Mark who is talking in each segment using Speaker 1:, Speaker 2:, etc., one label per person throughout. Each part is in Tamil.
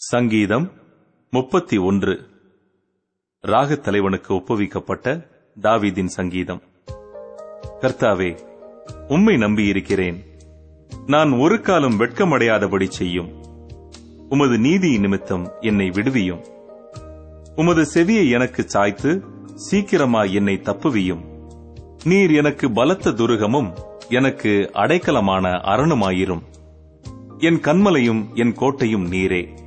Speaker 1: சங்கீதம் முப்பத்தி ஒன்று. ராகத் தலைவனுக்கு ஒப்புவிக்கப்பட்ட தாவீதின் சங்கீதம். கர்த்தாவே உம்மை நம்பியிருக்கிறேன். நான் ஒரு காலம் வெட்கமடையாதபடி செய்யும். உமது நீதி நிமித்தம் என்னை விடுவியும். உமது செவியை எனக்கு சாய்த்து சீக்கிரமாய் என்னை தப்புவியும். நீர் எனக்கு பலத்த துருகமும் எனக்கு அடைக்கலமான அரணுமாயிரும். என் கண்மலையும் என் கோட்டையும் நீரே.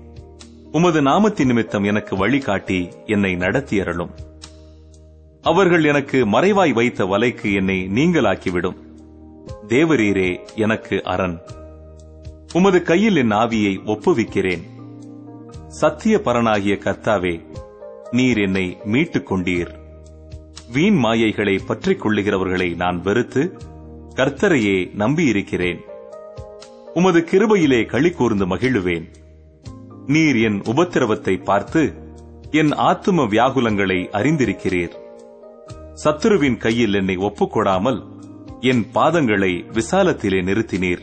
Speaker 1: உமது நாமத்தின் நிமித்தம் எனக்கு வழிகாட்டி என்னை நடத்தியறலும் அவர்கள் எனக்கு மறைவாய் வைத்த வலைக்கு என்னை நீங்களாக்கிவிடும். தேவரீரே எனக்கு அரண். உமது கையில் என் ஆவியை ஒப்புவிக்கிறேன். சத்திய பரனாகிய கர்த்தாவே நீர் என்னை மீட்டுக் கொண்டீர் வீண் மாயைகளை பற்றிக் கொள்ளுகிறவர்களை நான் வெறுத்து கர்த்தரையே நம்பியிருக்கிறேன். உமது கிருபையிலே களி கூர்ந்து மகிழுவேன். நீர் என் உபத்திரவத்தை பார்த்து என் ஆத்தும வியாகுலங்களை அறிந்திருக்கிறீர். சத்துருவின் கையில் என்னை ஒப்புக்கொடாமல் என் பாதங்களை விசாலத்திலே நிறுத்தினீர்.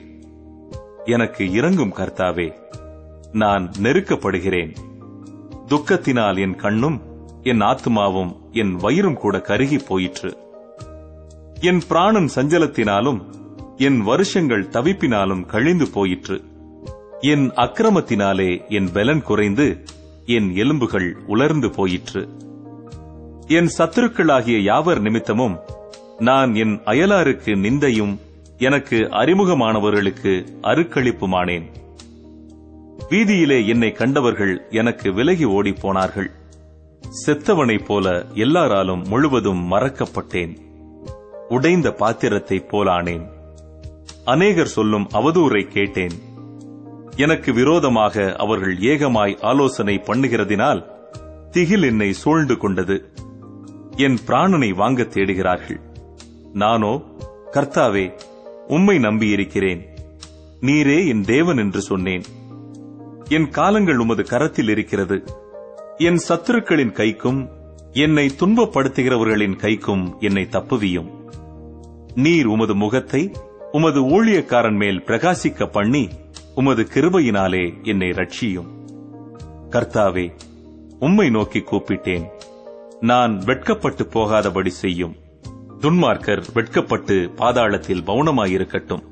Speaker 1: எனக்கு இறங்கும் கர்த்தாவே நான் நெருக்கப்படுகிறேன். துக்கத்தினால் என் கண்ணும் என் ஆத்துமாவும் என் வயிறும் கூட கருகி போயிற்று. என் பிராணம் சஞ்சலத்தினாலும் என் வருஷங்கள் தவிப்பினாலும் கழிந்து போயிற்று. என் அக்கிரமத்தினாலே என் பலன் குறைந்து என் எலும்புகள் உலர்ந்து போயிற்று. என் சத்துருக்களாகிய யாவர் நிமித்தமும் நான் என் அயலாருக்கு நிந்தையும் எனக்கு அறிமுகமானவர்களுக்கு அருக்களிப்புமானேன். வீதியிலே என்னை கண்டவர்கள் எனக்கு விலகி ஓடிப் போனார்கள் செத்தவனைப் போல எல்லாராலும் முழுவதும் மறக்கப்பட்டேன். உடைந்த பாத்திரத்தைப் போலானேன். அநேகர் சொல்லும் அவதூறை கேட்டேன். எனக்கு விரோதமாக அவர்கள் ஏகமாய் ஆலோசனை பண்ணுகிறதினால் திகில் என்னை சூழ்ந்து கொண்டது. என் பிராணனை வாங்க தேடுகிறார்கள். நானோ கர்த்தாவே உம்மை நம்பியிருக்கிறேன். நீரே என் தேவன் என்று சொன்னேன். என் காலங்கள் உமது கரத்தில் இருக்கிறது. என் சத்துருக்களின் கைக்கும் என்னை துன்பப்படுத்துகிறவர்களின் கைக்கும் என்னை தப்புவியும். நீர் உமது முகத்தை உமது ஊழியக்காரன் மேல் பிரகாசிக்க பண்ணி உமது கிருபையினாலே என்னை ரட்சியும் கர்த்தாவே உம்மை நோக்கி கூப்பிட்டேன். நான் வெட்கப்பட்டு போகாதபடி செய்யும். துன்மார்க்கர் வெட்கப்பட்டு பாதாளத்தில் மௌனமாயிருக்கட்டும்.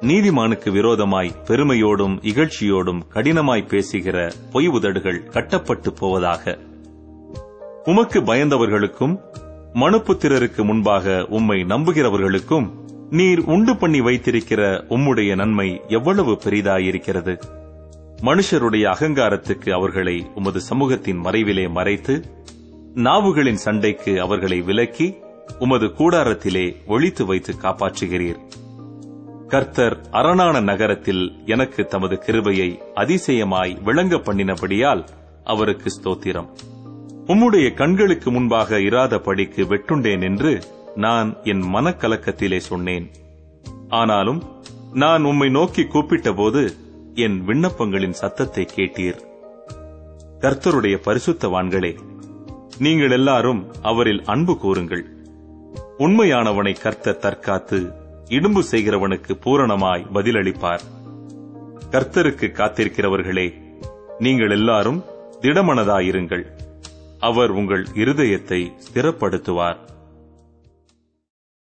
Speaker 1: நீதிமானுக்கு விரோதமாய் பெருமையோடும் இகழ்ச்சியோடும் கடினமாய் பேசுகிற பொய் உதடுகள் கட்டப்பட்டு போவதாக. உமக்கு பயந்தவர்களுக்கும் மனுப்புத்திரருக்கு முன்பாக உம்மை நம்புகிறவர்களுக்கும் நீர் உண்டு பண்ணி வைத்திருக்கிற உம்முடைய நன்மை எவ்வளவு பெரிதாயிருக்கிறது? மனுஷருடைய அகங்காரத்துக்கு அவர்களை உமது சமூகத்தின் மறைவிலே மறைத்து நாவுகளின் சண்டைக்கு அவர்களை விலக்கி உமது கூடாரத்திலே ஒழித்து வைத்து காப்பாற்றுகிறீர். கர்த்தர் அரணான நகரத்தில் எனக்கு தமது கிருபையை அதிசயமாய் விளங்க பண்ணினபடியால் அவருக்கு ஸ்தோத்திரம். உம்முடைய கண்களுக்கு முன்பாக இராதபடிக்கு வெட்டுண்டேன் என்று நான் என் மனக்கலக்கத்திலே சொன்னேன். ஆனாலும் நான் உம்மை நோக்கி கூப்பிட்டபோது என் விண்ணப்பங்களின் சத்தத்தை கேட்டீர். கர்த்தருடைய பரிசுத்தவான்களே நீங்கள் எல்லாரும் அவரில் அன்பு கூறுங்கள். உண்மையானவனை கர்த்தர் தற்காத்து இடும்பு செய்கிறவனுக்கு பூரணமாய் பதிலளிப்பார். கர்த்தருக்கு காத்திருக்கிறவர்களே நீங்கள் எல்லாரும் திடமனதாயிருங்கள். அவர் உங்கள் இருதயத்தை ஸ்திரப்படுத்துவார்.